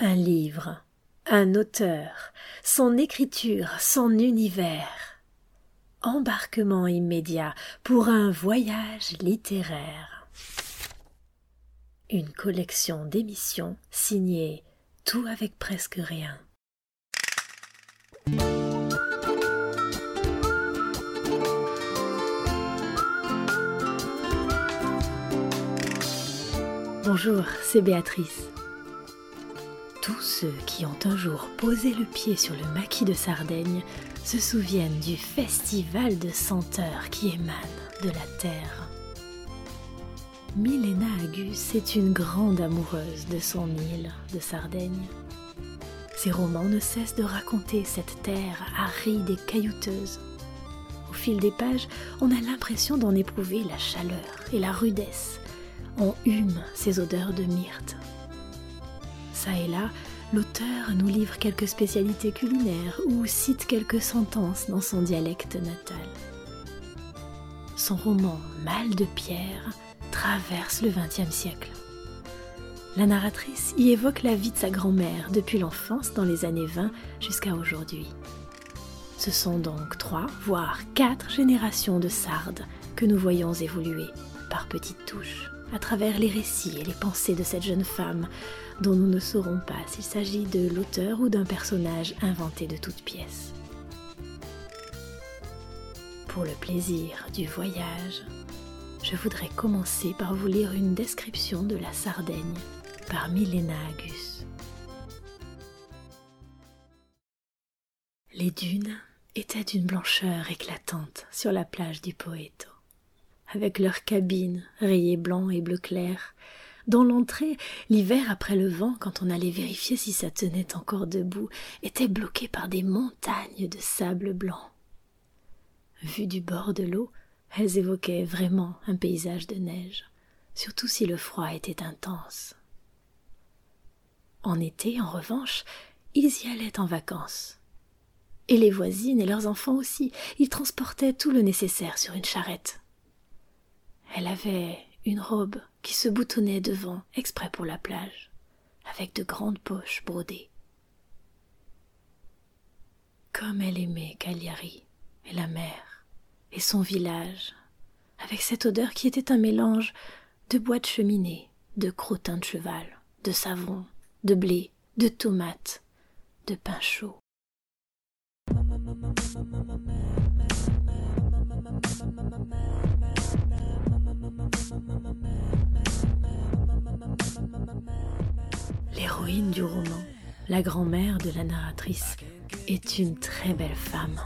Un livre, un auteur, son écriture, son univers. Embarquement immédiat pour un voyage littéraire. Une collection d'émissions signée Tout avec presque rien. Bonjour, c'est Béatrice. Tous ceux qui ont un jour posé le pied sur le maquis de Sardaigne se souviennent du festival de senteurs qui émane de la terre. Milena Agus est une grande amoureuse de son île de Sardaigne. Ses romans ne cessent de raconter cette terre aride et caillouteuse. Au fil des pages, on a l'impression d'en éprouver la chaleur et la rudesse. On hume ces odeurs de myrte, ça et là, l'auteur nous livre quelques spécialités culinaires ou cite quelques sentences dans son dialecte natal. Son roman Mal de pierre traverse le XXe siècle. La narratrice y évoque la vie de sa grand-mère depuis l'enfance dans les années 20 jusqu'à aujourd'hui. Ce sont donc trois, voire quatre générations de sardes que nous voyons évoluer par petites touches à travers les récits et les pensées de cette jeune femme, dont nous ne saurons pas s'il s'agit de l'auteur ou d'un personnage inventé de toutes pièces. Pour le plaisir du voyage, je voudrais commencer par vous lire une description de la Sardaigne par Milena Agus. Les dunes étaient d'une blancheur éclatante sur la plage du Poeto avec leurs cabines rayées blanc et bleu clair. Dans l'entrée, l'hiver après le vent, quand on allait vérifier si ça tenait encore debout, était bloqué par des montagnes de sable blanc. Vues du bord de l'eau, elles évoquaient vraiment un paysage de neige, surtout si le froid était intense. En été, en revanche, ils y allaient en vacances. Et les voisines et leurs enfants aussi, ils transportaient tout le nécessaire sur une charrette. Elle avait une robe qui se boutonnait devant exprès pour la plage, avec de grandes poches brodées. Comme elle aimait Cagliari et la mer et son village, avec cette odeur qui était un mélange de bois de cheminée, de crottin de cheval, de savon, de blé, de tomates, de pain chaud. Du roman, la grand-mère de la narratrice, est une très belle femme.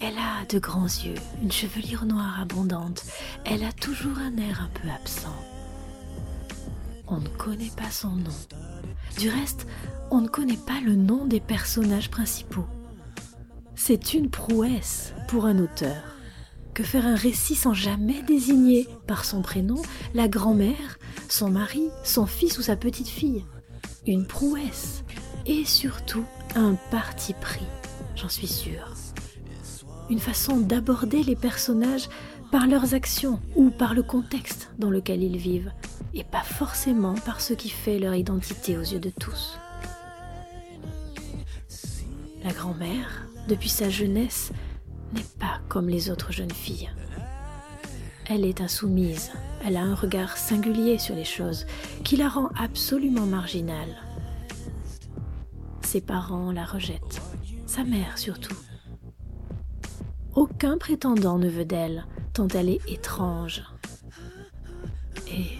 Elle a de grands yeux, une chevelure noire abondante, elle a toujours un air un peu absent. On ne connaît pas son nom. Du reste, on ne connaît pas le nom des personnages principaux. C'est une prouesse pour un auteur que faire un récit sans jamais désigner par son prénom la grand-mère, son mari, son fils ou sa petite-fille? Une prouesse et surtout un parti pris, j'en suis sûre. Une façon d'aborder les personnages par leurs actions ou par le contexte dans lequel ils vivent, et pas forcément par ce qui fait leur identité aux yeux de tous. La grand-mère, depuis sa jeunesse, n'est pas comme les autres jeunes filles. Elle est insoumise, elle a un regard singulier sur les choses qui la rend absolument marginale. Ses parents la rejettent, sa mère surtout. Aucun prétendant ne veut d'elle, tant elle est étrange. Et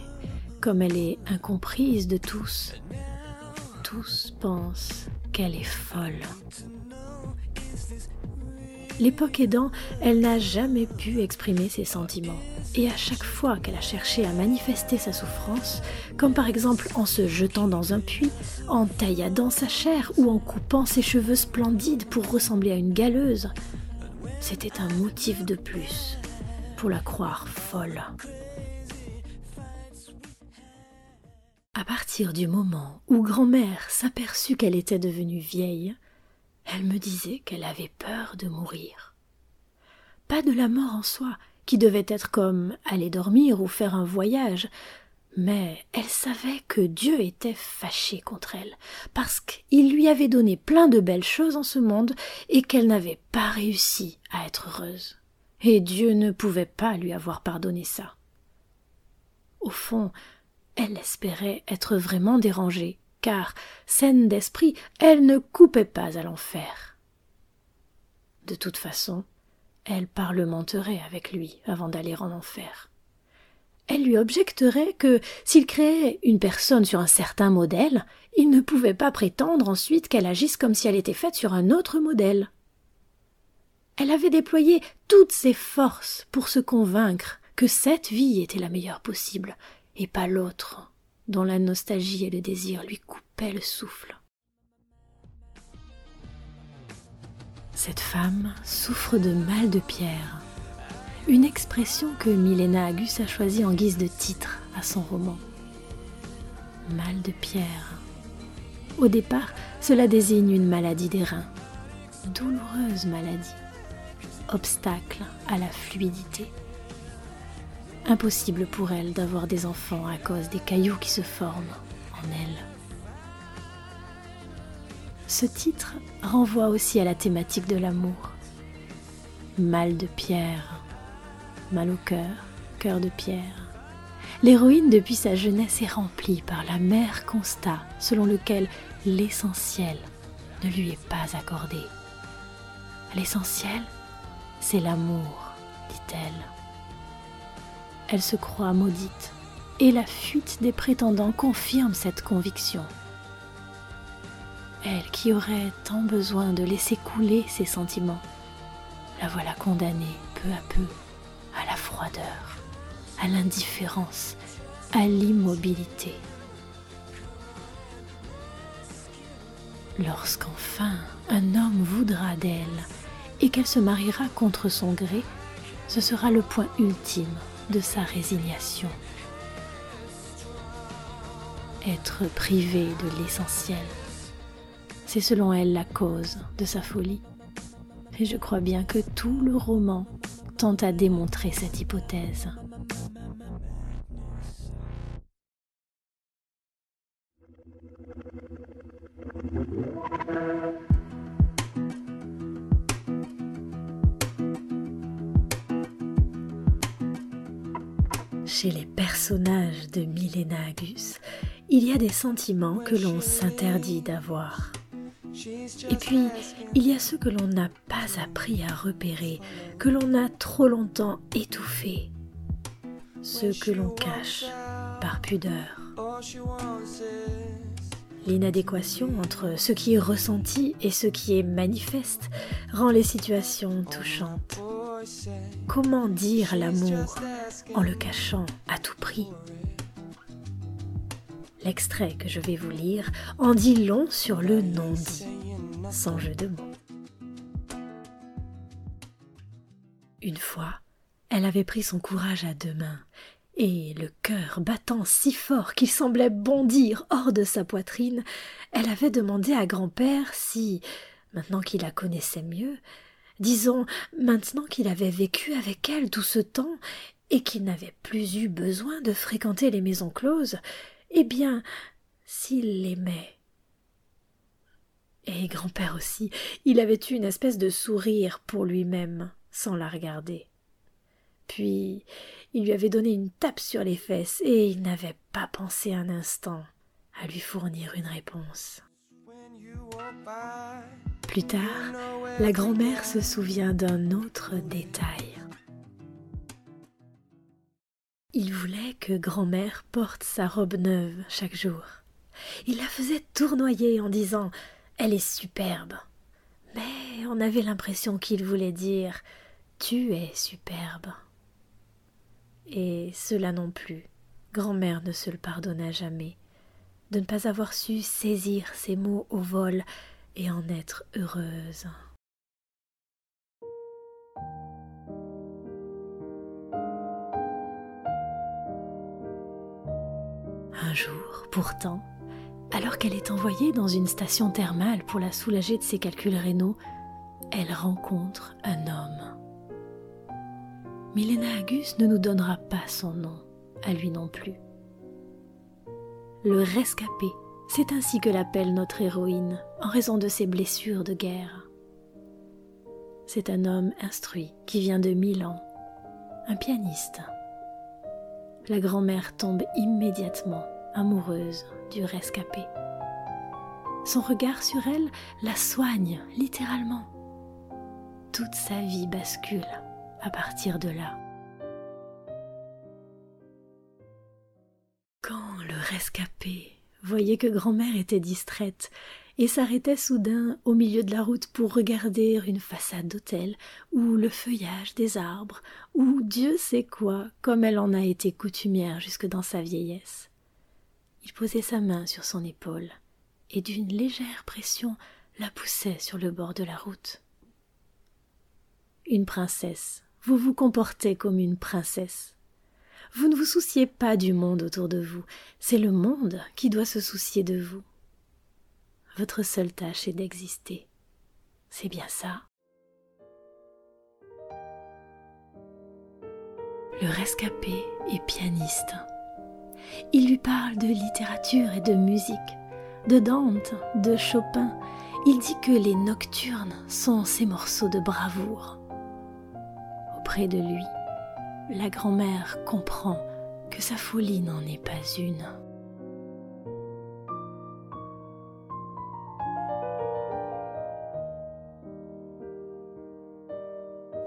comme elle est incomprise de tous, tous pensent qu'elle est folle. L'époque aidant, elle n'a jamais pu exprimer ses sentiments. Et à chaque fois qu'elle a cherché à manifester sa souffrance, comme par exemple en se jetant dans un puits, en tailladant sa chair ou en coupant ses cheveux splendides pour ressembler à une galeuse, c'était un motif de plus pour la croire folle. À partir du moment où grand-mère s'aperçut qu'elle était devenue vieille, elle me disait qu'elle avait peur de mourir. Pas de la mort en soi, qui devait être comme aller dormir ou faire un voyage, Mais elle savait que Dieu était fâché contre elle, parce qu'il lui avait donné plein de belles choses en ce monde et qu'elle n'avait pas réussi à être heureuse. Et Dieu ne pouvait pas lui avoir pardonné ça. Au fond, elle espérait être vraiment dérangée, car, saine d'esprit, elle ne coupait pas à l'enfer. De toute façon, elle parlementerait avec lui avant d'aller en enfer. Elle lui objecterait que s'il créait une personne sur un certain modèle, il ne pouvait pas prétendre ensuite qu'elle agisse comme si elle était faite sur un autre modèle. Elle avait déployé toutes ses forces pour se convaincre que cette vie était la meilleure possible, et pas l'autre, dont la nostalgie et le désir lui coupaient le souffle. Cette femme souffre de mal de pierre, une expression que Milena Agus a choisie en guise de titre à son roman. Mal de pierre. Au départ, cela désigne une maladie des reins, douloureuse maladie, obstacle à la fluidité. Impossible pour elle d'avoir des enfants à cause des cailloux qui se forment en elle. Ce titre renvoie aussi à la thématique de l'amour. Mal de pierre, mal au cœur, cœur de pierre. L'héroïne depuis sa jeunesse est remplie par l'amère constat selon lequel l'essentiel ne lui est pas accordé. L'essentiel, c'est l'amour, dit-elle elle se croit maudite, et la fuite des prétendants confirme cette conviction. Elle qui aurait tant besoin de laisser couler ses sentiments, la voilà condamnée peu à peu à la froideur, à l'indifférence, à l'immobilité. Lorsqu'enfin un homme voudra d'elle et qu'elle se mariera contre son gré, ce sera le point ultime de sa résignation. Être privé de l'essentiel, c'est selon elle la cause de sa folie. Et je crois bien que tout le roman tente à démontrer cette hypothèse. Chez les personnages de Milena Agus, il y a des sentiments que l'on s'interdit d'avoir. Et puis, il y a ceux que l'on n'a pas appris à repérer, que l'on a trop longtemps étouffés, ceux que l'on cache par pudeur. L'inadéquation entre ce qui est ressenti et ce qui est manifeste rend les situations touchantes. Comment dire l'amour en le cachant à tout prix? L'extrait que je vais vous lire en dit long sur le non-dit, sans jeu de mots. Une fois, elle avait pris son courage à deux mains, et le cœur battant si fort qu'il semblait bondir hors de sa poitrine, elle avait demandé à grand-père si, maintenant qu'il la connaissait mieux, disons maintenant qu'il avait vécu avec elle tout ce temps et qu'il n'avait plus eu besoin de fréquenter les maisons closes, eh bien, s'il l'aimait. Et grand-père aussi, il avait eu une espèce de sourire pour lui-même, sans la regarder. Puis il lui avait donné une tape sur les fesses, et il n'avait pas pensé un instant à lui fournir une réponse. Plus tard, la grand-mère se souvient d'un autre détail. Il voulait que grand-mère porte sa robe neuve chaque jour. Il la faisait tournoyer en disant Elle est superbe. Mais on avait l'impression qu'il voulait dire Tu es superbe. Et cela non plus, grand-mère ne se le pardonna jamais, de ne pas avoir su saisir ces mots au vol et en être heureuse. Un jour, pourtant, alors qu'elle est envoyée dans une station thermale pour la soulager de ses calculs rénaux, elle rencontre un homme. Milena Agus ne nous donnera pas son nom, à lui non plus. le rescapé. C'est ainsi que l'appelle notre héroïne, en raison de ses blessures de guerre. C'est un homme instruit qui vient de Milan, un pianiste. La grand-mère tombe immédiatement amoureuse du rescapé. Son regard sur elle la soigne littéralement. Toute sa vie bascule à partir de là. Quand le rescapé voyait que grand-mère était distraite et s'arrêtait soudain au milieu de la route pour regarder une façade d'hôtel ou le feuillage des arbres ou Dieu sait quoi, comme elle en a été coutumière jusque dans sa vieillesse. Il posait sa main sur son épaule et d'une légère pression la poussait sur le bord de la route. Une princesse, vous vous comportez comme une princesse. Vous ne vous souciez pas du monde autour de vous, c'est le monde qui doit se soucier de vous. Votre seule tâche est d'exister. C'est bien ça. Le rescapé est pianiste. Il lui parle de littérature et de musique, de Dante, de Chopin. Il dit que les nocturnes sont ses morceaux de bravoure. Auprès de lui, la grand-mère comprend que sa folie n'en est pas une.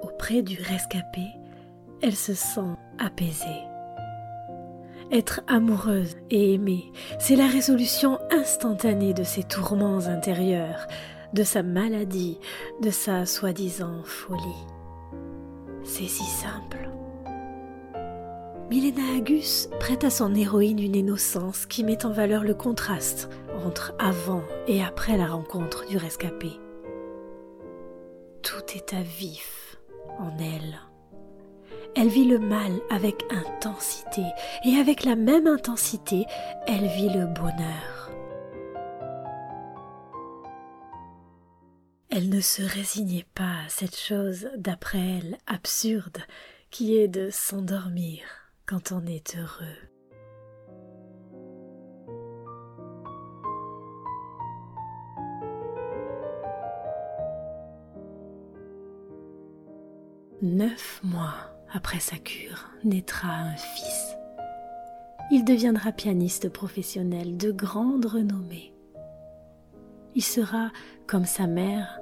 Auprès du rescapé, elle se sent apaisée. Être amoureuse et aimer, c'est la résolution instantanée de ses tourments intérieurs, de sa maladie, de sa soi-disant folie. C'est si simple. Milena Agus prête à son héroïne une innocence qui met en valeur le contraste entre avant et après la rencontre du rescapé. Tout est à vif en elle. Elle vit le mal avec intensité et avec la même intensité, elle vit le bonheur. Elle ne se résignait pas à cette chose, d'après elle, absurde, qui est de s'endormir quand on est heureux. Neuf mois après sa cure, naîtra un fils. Il deviendra pianiste professionnel de grande renommée. Il sera, comme sa mère,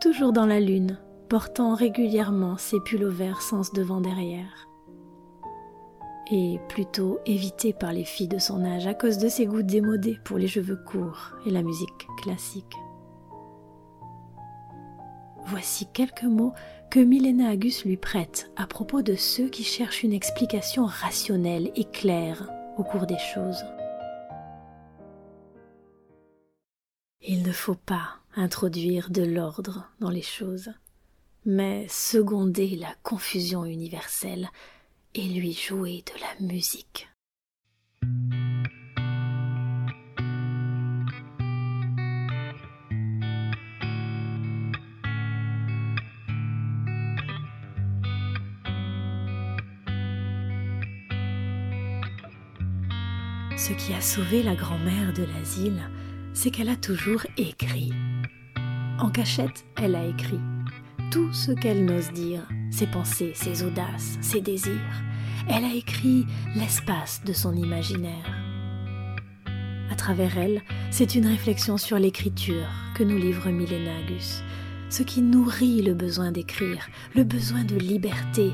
toujours dans la lune, portant régulièrement ses pullovers sens devant derrière. Et plutôt évité par les filles de son âge à cause de ses goûts démodés pour les cheveux courts et la musique classique. Voici quelques mots que Milena Agus lui prête à propos de ceux qui cherchent une explication rationnelle et claire au cours des choses. Il ne faut pas introduire de l'ordre dans les choses, mais seconder la confusion universelle et lui jouer de la musique. Ce qui a sauvé la grand-mère de l'asile, c'est qu'elle a toujours écrit. En cachette, elle a écrit tout ce qu'elle n'ose dire, ses pensées, ses audaces, ses désirs. Elle a écrit l'espace de son imaginaire. À travers elle, c'est une réflexion sur l'écriture que nous livre Milenagus, ce qui nourrit le besoin d'écrire, le besoin de liberté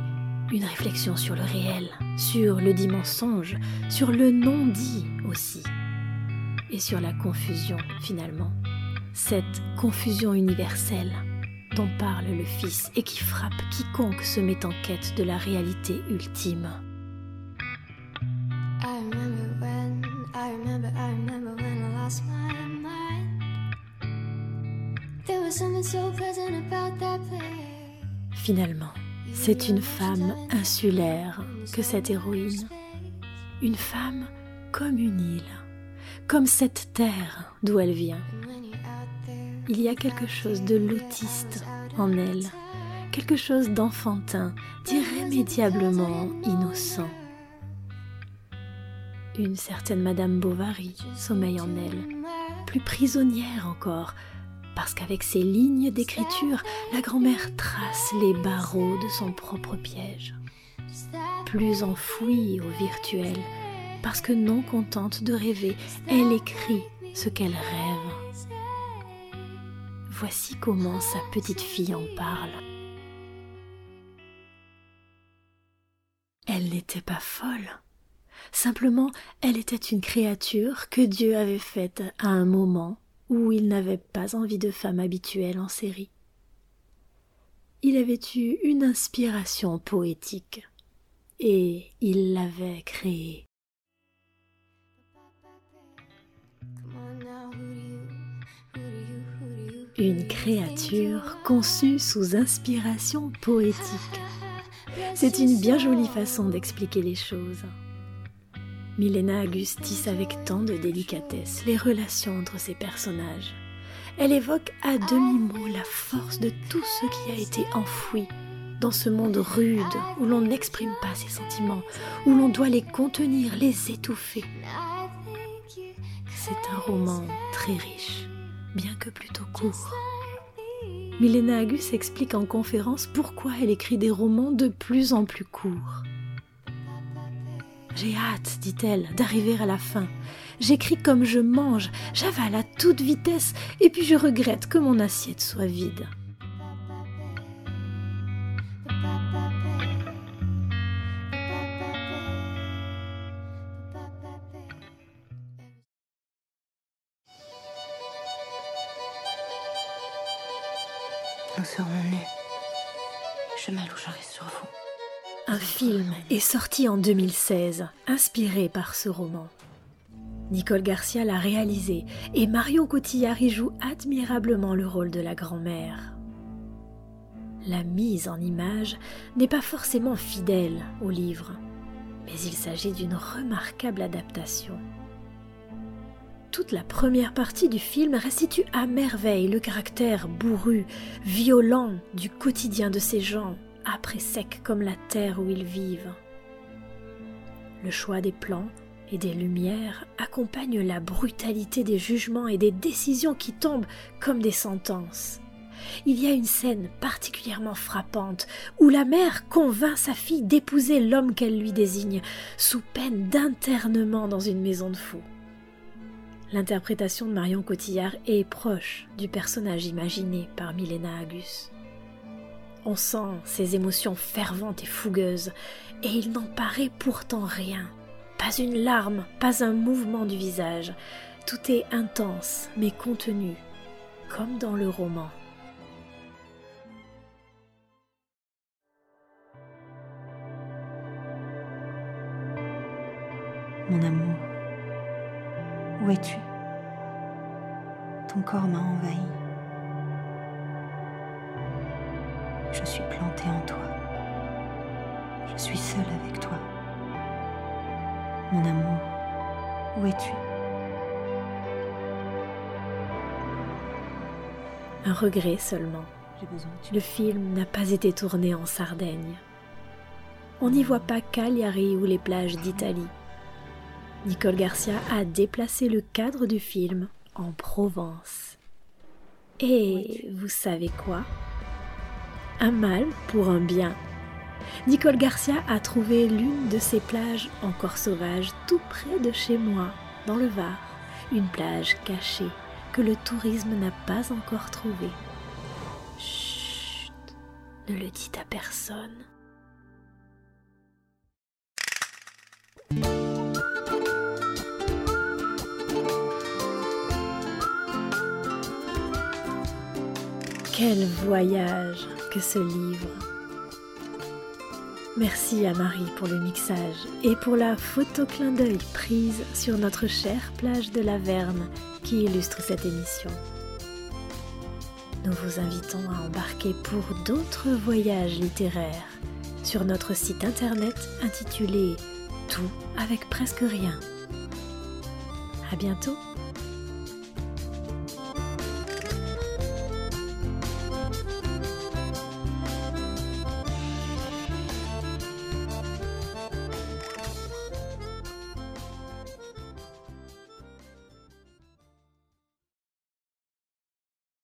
une réflexion sur le réel, sur le dit mensonge, sur le non-dit aussi, et sur la confusion finalement, cette confusion universelle dont parle le Fils et qui frappe quiconque se met en quête de la réalité ultime. Finalement, c'est une femme insulaire que cette héroïne, une femme comme une île, comme cette terre d'où elle vient. Il y a quelque chose de l'autiste en elle, quelque chose d'enfantin, d'irrémédiablement innocent. Une certaine Madame Bovary sommeille en elle, plus prisonnière encore, parce qu'avec ses lignes d'écriture, la grand-mère trace les barreaux de son propre piège. Plus enfouie au virtuel, parce que non contente de rêver, elle écrit ce qu'elle rêve. Voici comment sa petite fille en parle. Elle n'était pas folle. Simplement, elle était une créature que Dieu avait faite à un moment où il n'avait pas envie de femme habituelle en série. Il avait eu une inspiration poétique et il l'avait créée. Une créature conçue sous inspiration poétique. C'est une bien jolie façon d'expliquer les choses. Milena Augustis avec tant de délicatesse les relations entre ses personnages. Elle évoque à demi-mot la force de tout ce qui a été enfoui dans ce monde rude où l'on n'exprime pas ses sentiments, où l'on doit les contenir, les étouffer. C'est un roman très riche, bien que plutôt court. Milena Agus explique en conférence pourquoi elle écrit des romans de plus en plus courts. J'ai hâte, dit-elle, d'arriver à la fin. J'écris comme je mange, j'avale à toute vitesse, et puis je regrette que mon assiette soit vide. Un film est sorti en 2016, inspiré par ce roman. Nicole Garcia l'a réalisé et Marion Cotillard joue admirablement le rôle de la grand-mère. La mise en image n'est pas forcément fidèle au livre, mais il s'agit d'une remarquable adaptation. Toute la première partie du film restitue à merveille le caractère bourru, violent du quotidien de ces gens, après sec comme la terre où ils vivent. Le choix des plans et des lumières accompagne la brutalité des jugements et des décisions qui tombent comme des sentences. Il y a une scène particulièrement frappante où la mère convainc sa fille d'épouser l'homme qu'elle lui désigne, sous peine d'internement dans une maison de fous. L'interprétation de Marion Cotillard est proche du personnage imaginé par Milena Agus. On sent ses émotions ferventes et fougueuses, et il n'en paraît pourtant rien. Pas une larme, pas un mouvement du visage. Tout est intense, mais contenu, comme dans le roman. Mon amour, où es-tu? Ton corps m'a envahi. Je suis plantée en toi. Je suis seule avec toi. Mon amour, où es-tu? Un regret seulement. Le film n'a pas été tourné en Sardaigne. On n'y voit pas Cagliari ou les plages d'Italie. Nicole Garcia a déplacé le cadre du film en Provence. Et vous savez quoi? Un mal pour un bien. Nicole Garcia a trouvé l'une de ces plages encore sauvages tout près de chez moi, dans le Var, une plage cachée que le tourisme n'a pas encore trouvée. Chut, ne le dites à personne. Quel voyage ce livre. Merci à Marie pour le mixage et pour la photo clin d'œil prise sur notre chère plage de la Verne qui illustre cette émission. Nous vous invitons à embarquer pour d'autres voyages littéraires sur notre site internet intitulé Tout avec presque rien. À bientôt!